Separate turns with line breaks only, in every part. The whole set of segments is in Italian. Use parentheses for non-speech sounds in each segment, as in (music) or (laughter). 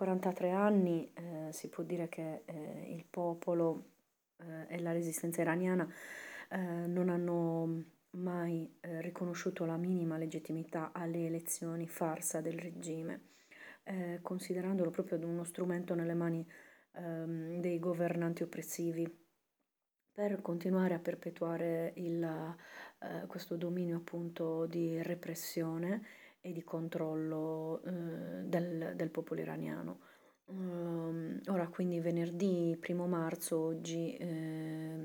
43 anni eh, si può dire che eh, il popolo eh, e la resistenza iraniana eh, non hanno mai eh, riconosciuto la minima legittimità alle elezioni farsa del regime, considerandolo proprio uno strumento nelle mani ehm, dei governanti oppressivi. Per continuare a perpetuare il, eh, questo dominio appunto di repressione e di controllo eh, del, del popolo iraniano. Uh, ora quindi venerdì 1 marzo, oggi eh,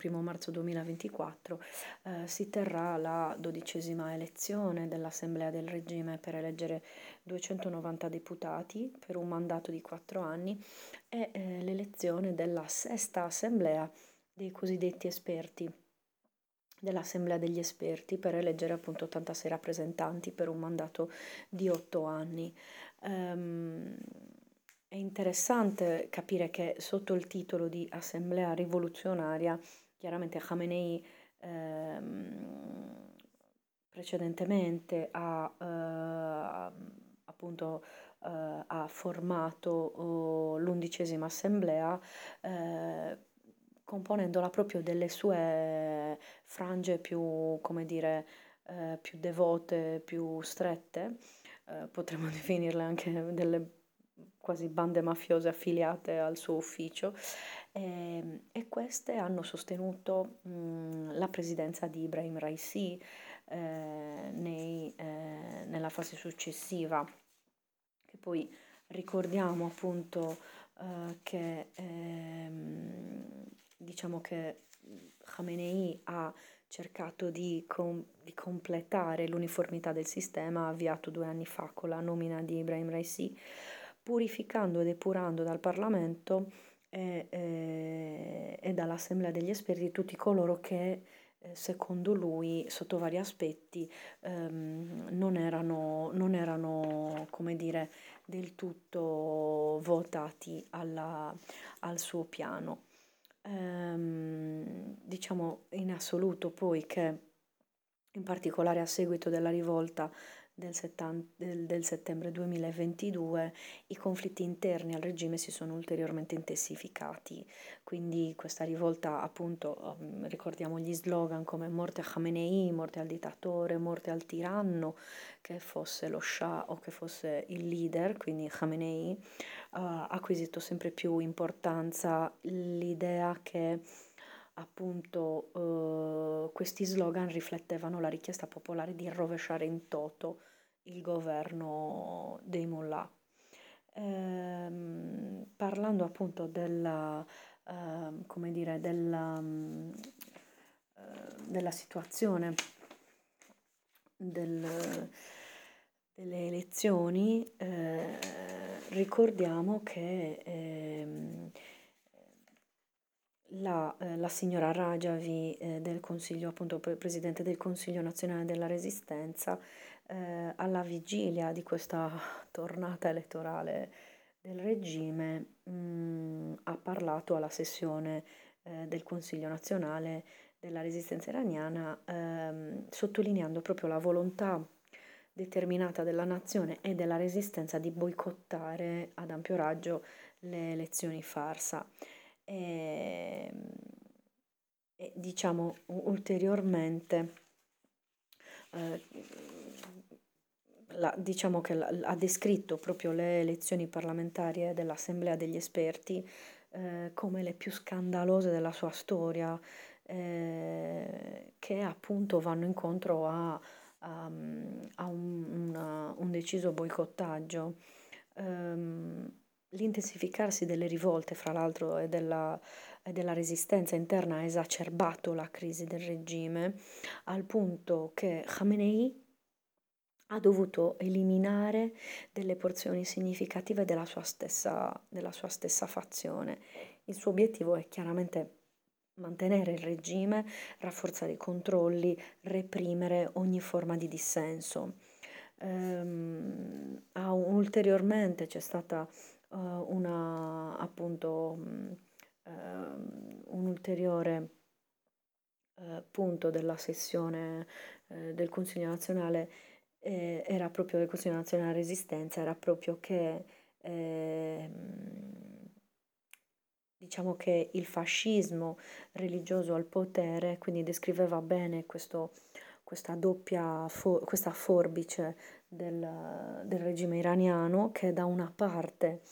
1 marzo 2024, eh, si terrà la dodicesima elezione dell'Assemblea del regime per eleggere 290 deputati per un mandato di quattro anni e eh, l'elezione della sesta Assemblea dei cosiddetti esperti dell'Assemblea degli esperti per eleggere appunto 86 rappresentanti per un mandato di otto anni. Um, è interessante capire che sotto il titolo di Assemblea rivoluzionaria, chiaramente Khamenei ehm, precedentemente ha eh, appunto eh, ha formato oh, l'undicesima assemblea eh, componendola proprio delle sue frange più, come dire, eh, più devote, più strette, eh, potremmo (laughs) definirle anche delle quasi bande mafiose affiliate al suo ufficio e, ehm, e queste hanno sostenuto mh, la presidenza di Ibrahim Raisi eh, nei, eh, nella fase successiva, che poi ricordiamo appunto eh, che ehm, diciamo che Khamenei ha cercato di, com- di, completare l'uniformità del sistema avviato due anni fa con la nomina di Ibrahim Raisi purificando ed epurando dal Parlamento e, e, e dall'Assemblea degli esperti tutti coloro che eh, secondo lui sotto vari aspetti ehm, non, erano, non erano come dire del tutto votati alla, al suo piano ehm, diciamo in assoluto poi che in particolare a seguito della rivolta del, settan- del, del, settembre 2022 i conflitti interni al regime si sono ulteriormente intensificati, quindi questa rivolta appunto um, ricordiamo gli slogan come morte a Khamenei, morte al dittatore, morte al tiranno, che fosse lo Shah o che fosse il leader, quindi Khamenei, ha acquisito sempre più importanza. L'idea che appunto eh, questi slogan riflettevano la richiesta popolare di rovesciare in toto il governo dei mullah. Ehm, parlando appunto della, eh, come dire, della, eh, della situazione del, delle elezioni, eh, ricordiamo che ehm, la, eh, la signora Rajavi eh, del Consiglio, appunto Presidente del Consiglio Nazionale della Resistenza, eh, alla vigilia di questa tornata elettorale del regime, mh, mm, ha parlato alla sessione eh, del Consiglio Nazionale della Resistenza iraniana, ehm, sottolineando proprio la volontà determinata della nazione e della resistenza di boicottare ad ampio raggio le elezioni farsa. E, e diciamo ulteriormente eh, la, diciamo che la, ha descritto proprio le elezioni parlamentari dell'Assemblea degli esperti eh, come le più scandalose della sua storia, eh, che appunto vanno incontro a, a, a un, una, un, deciso boicottaggio. Um, L'intensificarsi delle rivolte, fra l'altro, e della, e della, resistenza interna ha esacerbato la crisi del regime, al punto che Khamenei ha dovuto eliminare delle porzioni significative della sua stessa, della sua stessa fazione. Il suo obiettivo è chiaramente mantenere il regime, rafforzare i controlli, reprimere ogni forma di dissenso. Um, ulteriormente c'è stata uh, una appunto um, un ulteriore uh, punto della sessione uh, del Consiglio nazionale eh, era proprio del Consiglio nazionale resistenza, era proprio che eh, diciamo che il fascismo religioso al potere, quindi descriveva bene questo, questa doppia, for- questa forbice del, del, regime iraniano che da una parte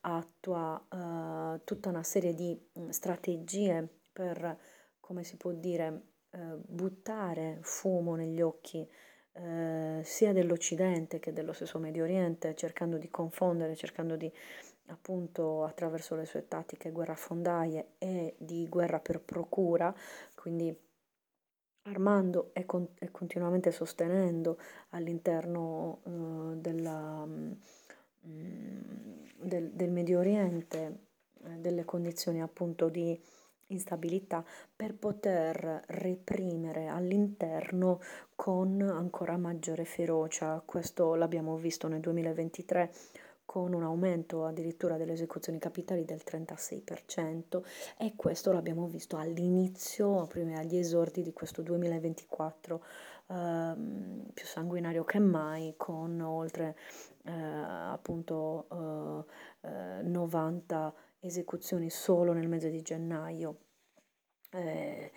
attua uh, tutta una serie di strategie per, come si può dire, uh, buttare fumo negli occhi uh, sia dell'Occidente che dello stesso Medio Oriente, cercando di confondere, cercando di appunto attraverso le sue tattiche guerrafondaie e di guerra per procura, quindi armando e, con- e continuamente sostenendo all'interno uh, della, um, del, del, Medio Oriente eh, delle condizioni appunto di instabilità per poter reprimere all'interno con ancora maggiore ferocia. Questo l'abbiamo visto nel 2023 con un aumento addirittura delle esecuzioni capitali del 36% e questo l'abbiamo visto all'inizio, prima agli esordi di questo 2024 ehm, più sanguinario che mai con oltre eh, appunto eh, 90 esecuzioni solo nel mese di gennaio. Eh,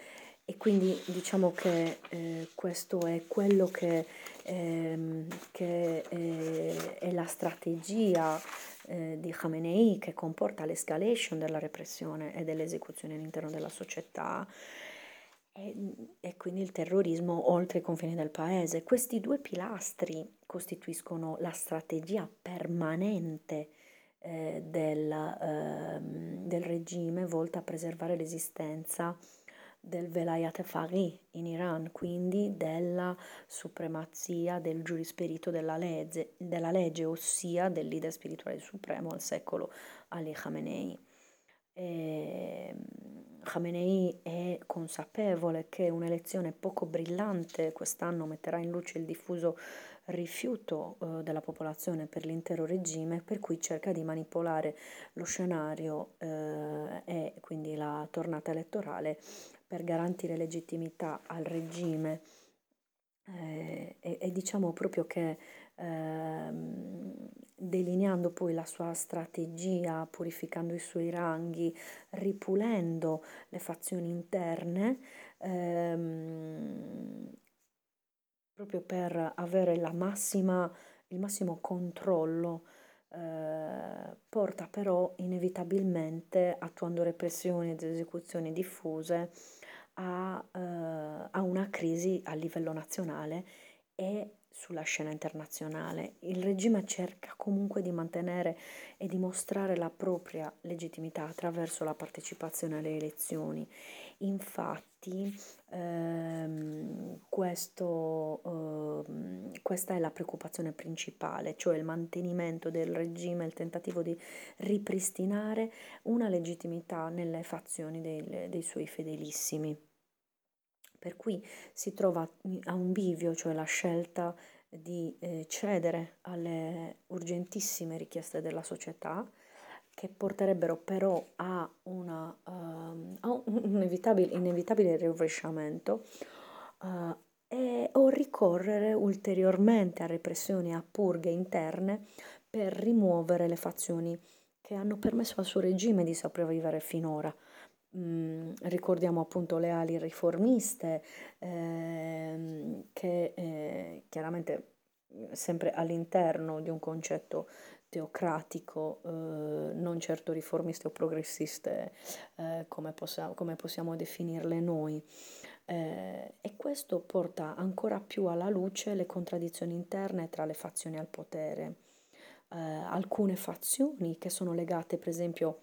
e quindi diciamo che eh, questo è quello che, ehm, che è, è, la strategia eh, di Khamenei che comporta l'escalation della repressione e dell'esecuzione all'interno della società e, e quindi il terrorismo oltre i confini del paese. Questi due pilastri costituiscono la strategia permanente eh, del, eh, del regime volta a preservare l'esistenza del Velayat Faghi in Iran, quindi della supremazia del giurisperito della legge, della legge, ossia del leader spirituale supremo al secolo Ali Khamenei. E ehm, Khamenei è consapevole che un'elezione poco brillante quest'anno metterà in luce il diffuso rifiuto eh, della popolazione per l'intero regime, per cui cerca di manipolare lo scenario eh, e quindi la tornata elettorale per garantire legittimità al regime eh, e, e, diciamo proprio che eh, delineando poi la sua strategia, purificando i suoi ranghi, ripulendo le fazioni interne, ehm, proprio per avere massima, il massimo controllo eh, porta però inevitabilmente, attuando repressioni ed esecuzioni diffuse, a, eh, a una crisi a livello nazionale e sulla scena internazionale. Il regime cerca comunque di mantenere e dimostrare la propria legittimità attraverso la partecipazione alle elezioni. Infatti, ehm, questo, ehm, questa è la preoccupazione principale, cioè il mantenimento del regime, il tentativo di ripristinare una legittimità nelle fazioni dei, dei suoi fedelissimi. Per cui si trova a un bivio, cioè la scelta di eh, cedere alle urgentissime richieste della società, che porterebbero però a, una, uh, a un inevitabile, inevitabile rovesciamento uh, e, o ricorrere ulteriormente a repressioni, a purghe interne per rimuovere le fazioni che hanno permesso al suo regime di sopravvivere finora. Ricordiamo appunto le ali riformiste eh, che eh, chiaramente sempre all'interno di un concetto teocratico, eh, non certo riformiste o progressiste eh, come, possiamo, come, possiamo, definirle noi. Eh, e questo porta ancora più alla luce le contraddizioni interne tra le fazioni al potere. Eh, alcune fazioni che sono legate per esempio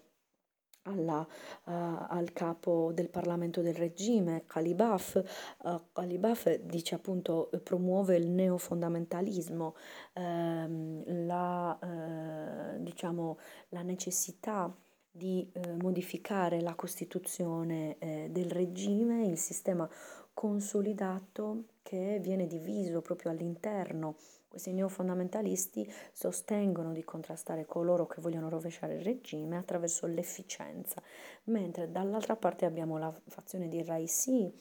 alla, uh, al capo del Parlamento del regime, Kalibaf. Uh, Kalibaf dice appunto, promuove il neofondamentalismo, ehm, la, eh, diciamo, la necessità di eh, modificare la Costituzione eh, del regime, il sistema consolidato che viene diviso proprio all'interno questi neofondamentalisti sostengono di contrastare coloro che vogliono rovesciare il regime attraverso l'efficienza, mentre dall'altra parte abbiamo la fazione di Raisi,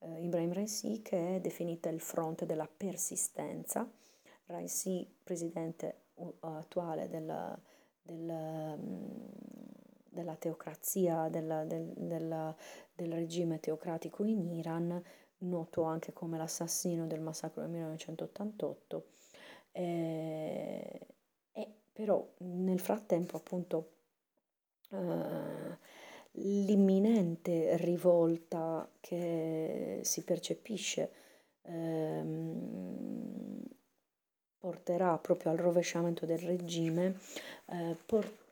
eh, Ibrahim Raisi, che è definita il fronte della persistenza. Raisi, presidente attuale del, del, della teocrazia, della, del, della, del regime teocratico in Iran, noto anche come l'assassino del massacro del 1988. Eh, e però nel frattempo appunto eh, l'imminente rivolta che si percepisce ehm, porterà proprio al rovesciamento del regime, eh, por-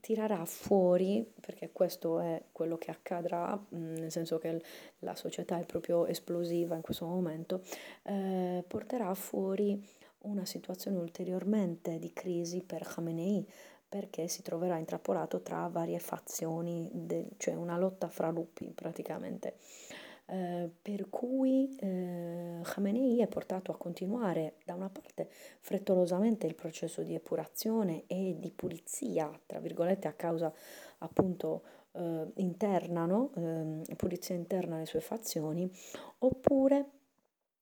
tirerà fuori, perché questo è quello che accadrà, mm, nel senso che la società è proprio esplosiva in questo momento, eh, porterà fuori una situazione ulteriormente di crisi per Khamenei, perché si troverà intrappolato tra varie fazioni, de- cioè una lotta fra lupi praticamente. Eh, per cui eh, Khamenei è portato a continuare da una parte frettolosamente il processo di epurazione e di pulizia, tra virgolette, a causa appunto eh, interna, no? Ehm, pulizia interna alle sue fazioni, oppure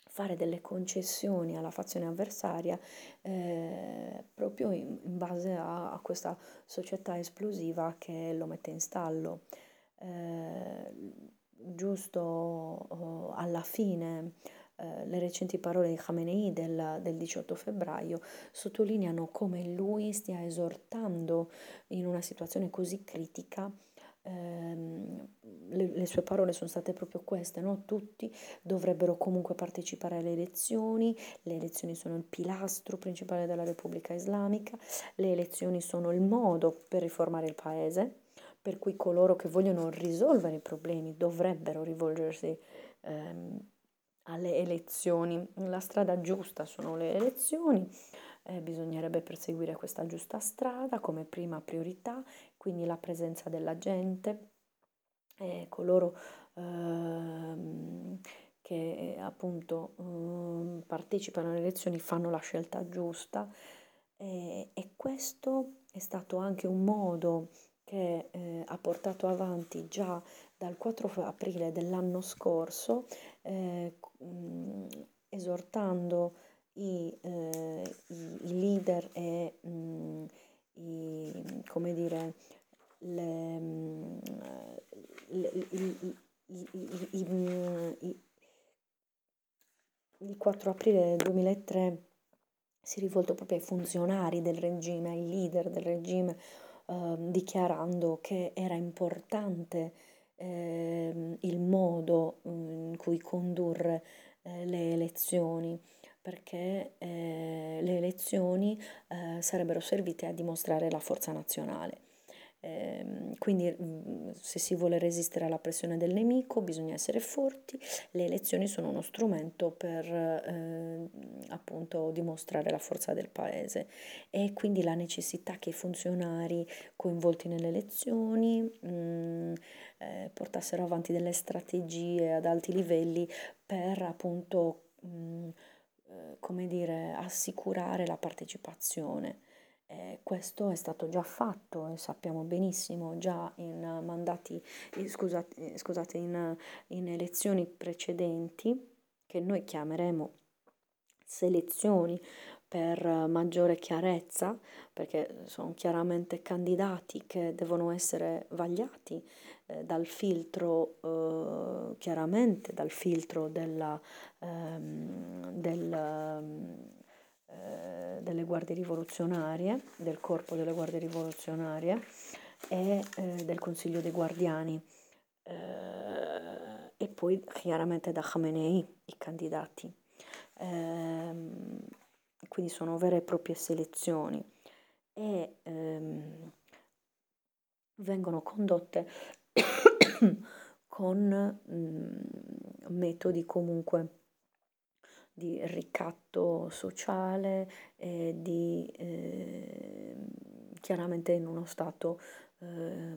fare delle concessioni alla fazione avversaria eh, proprio in, in base a, a, questa società esplosiva che lo mette in stallo. Eh, giusto oh, alla fine eh, le recenti parole di Khamenei del, del 18 febbraio sottolineano come lui stia esortando in una situazione così critica ehm, le, le, sue parole sono state proprio queste, no? tutti dovrebbero comunque partecipare alle elezioni, le elezioni sono il pilastro principale della Repubblica Islamica, le elezioni sono il modo per riformare il paese, per cui coloro che vogliono risolvere i problemi dovrebbero rivolgersi ehm, alle elezioni. La strada giusta sono le elezioni, eh, bisognerebbe perseguire questa giusta strada come prima priorità, quindi la presenza della gente, eh, coloro ehm, che appunto eh, partecipano alle elezioni fanno la scelta giusta e questo è stato anche un modo che eh, ha portato avanti già dal 4 aprile dell'anno scorso, eh, mh, esortando i, eh, i, i, leader e mh, i, come dire, le, le, i, il 4 aprile 2003 si è rivolto proprio ai funzionari del regime, ai leader del regime, eh, dichiarando che era importante eh, il modo mm, in cui condurre eh, le elezioni perché eh, le elezioni eh, sarebbero servite a dimostrare la forza nazionale. Ehm, quindi mm, se si vuole resistere alla pressione del nemico bisogna essere forti, le elezioni sono uno strumento per eh, appunto dimostrare la forza del paese e quindi la necessità che i funzionari coinvolti nelle elezioni mh, mm, eh, portassero avanti delle strategie ad alti livelli per appunto mh, mm, eh, come dire assicurare la partecipazione. Eh, questo è stato già fatto e sappiamo benissimo già in mandati, scusate, scusate in, in elezioni precedenti, che noi chiameremo selezioni per maggiore chiarezza, perché sono chiaramente candidati che devono essere vagliati eh, dal filtro, eh, chiaramente dal filtro della, ehm, del, eh, delle guardie rivoluzionarie, del corpo delle guardie rivoluzionarie e eh, del Consiglio dei Guardiani eh, e poi chiaramente da Khamenei i candidati. Ehm, quindi sono vere e proprie selezioni e ehm, vengono condotte (coughs) con mh, mm, metodi comunque di ricatto sociale e di eh, chiaramente in uno stato eh,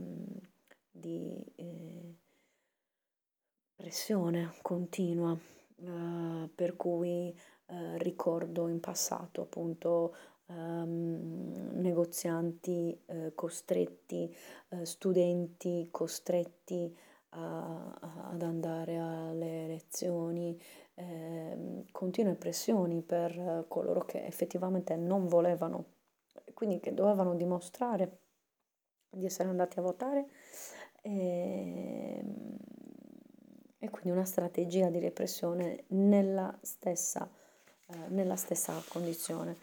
di eh, pressione continua, eh, per cui eh, ricordo in passato appunto Um, negozianti uh, costretti, uh, studenti costretti a, a, ad andare alle elezioni, eh, continue pressioni per coloro che effettivamente non volevano, quindi che dovevano dimostrare di essere andati a votare e, e quindi una strategia di repressione nella stessa, eh, nella stessa condizione.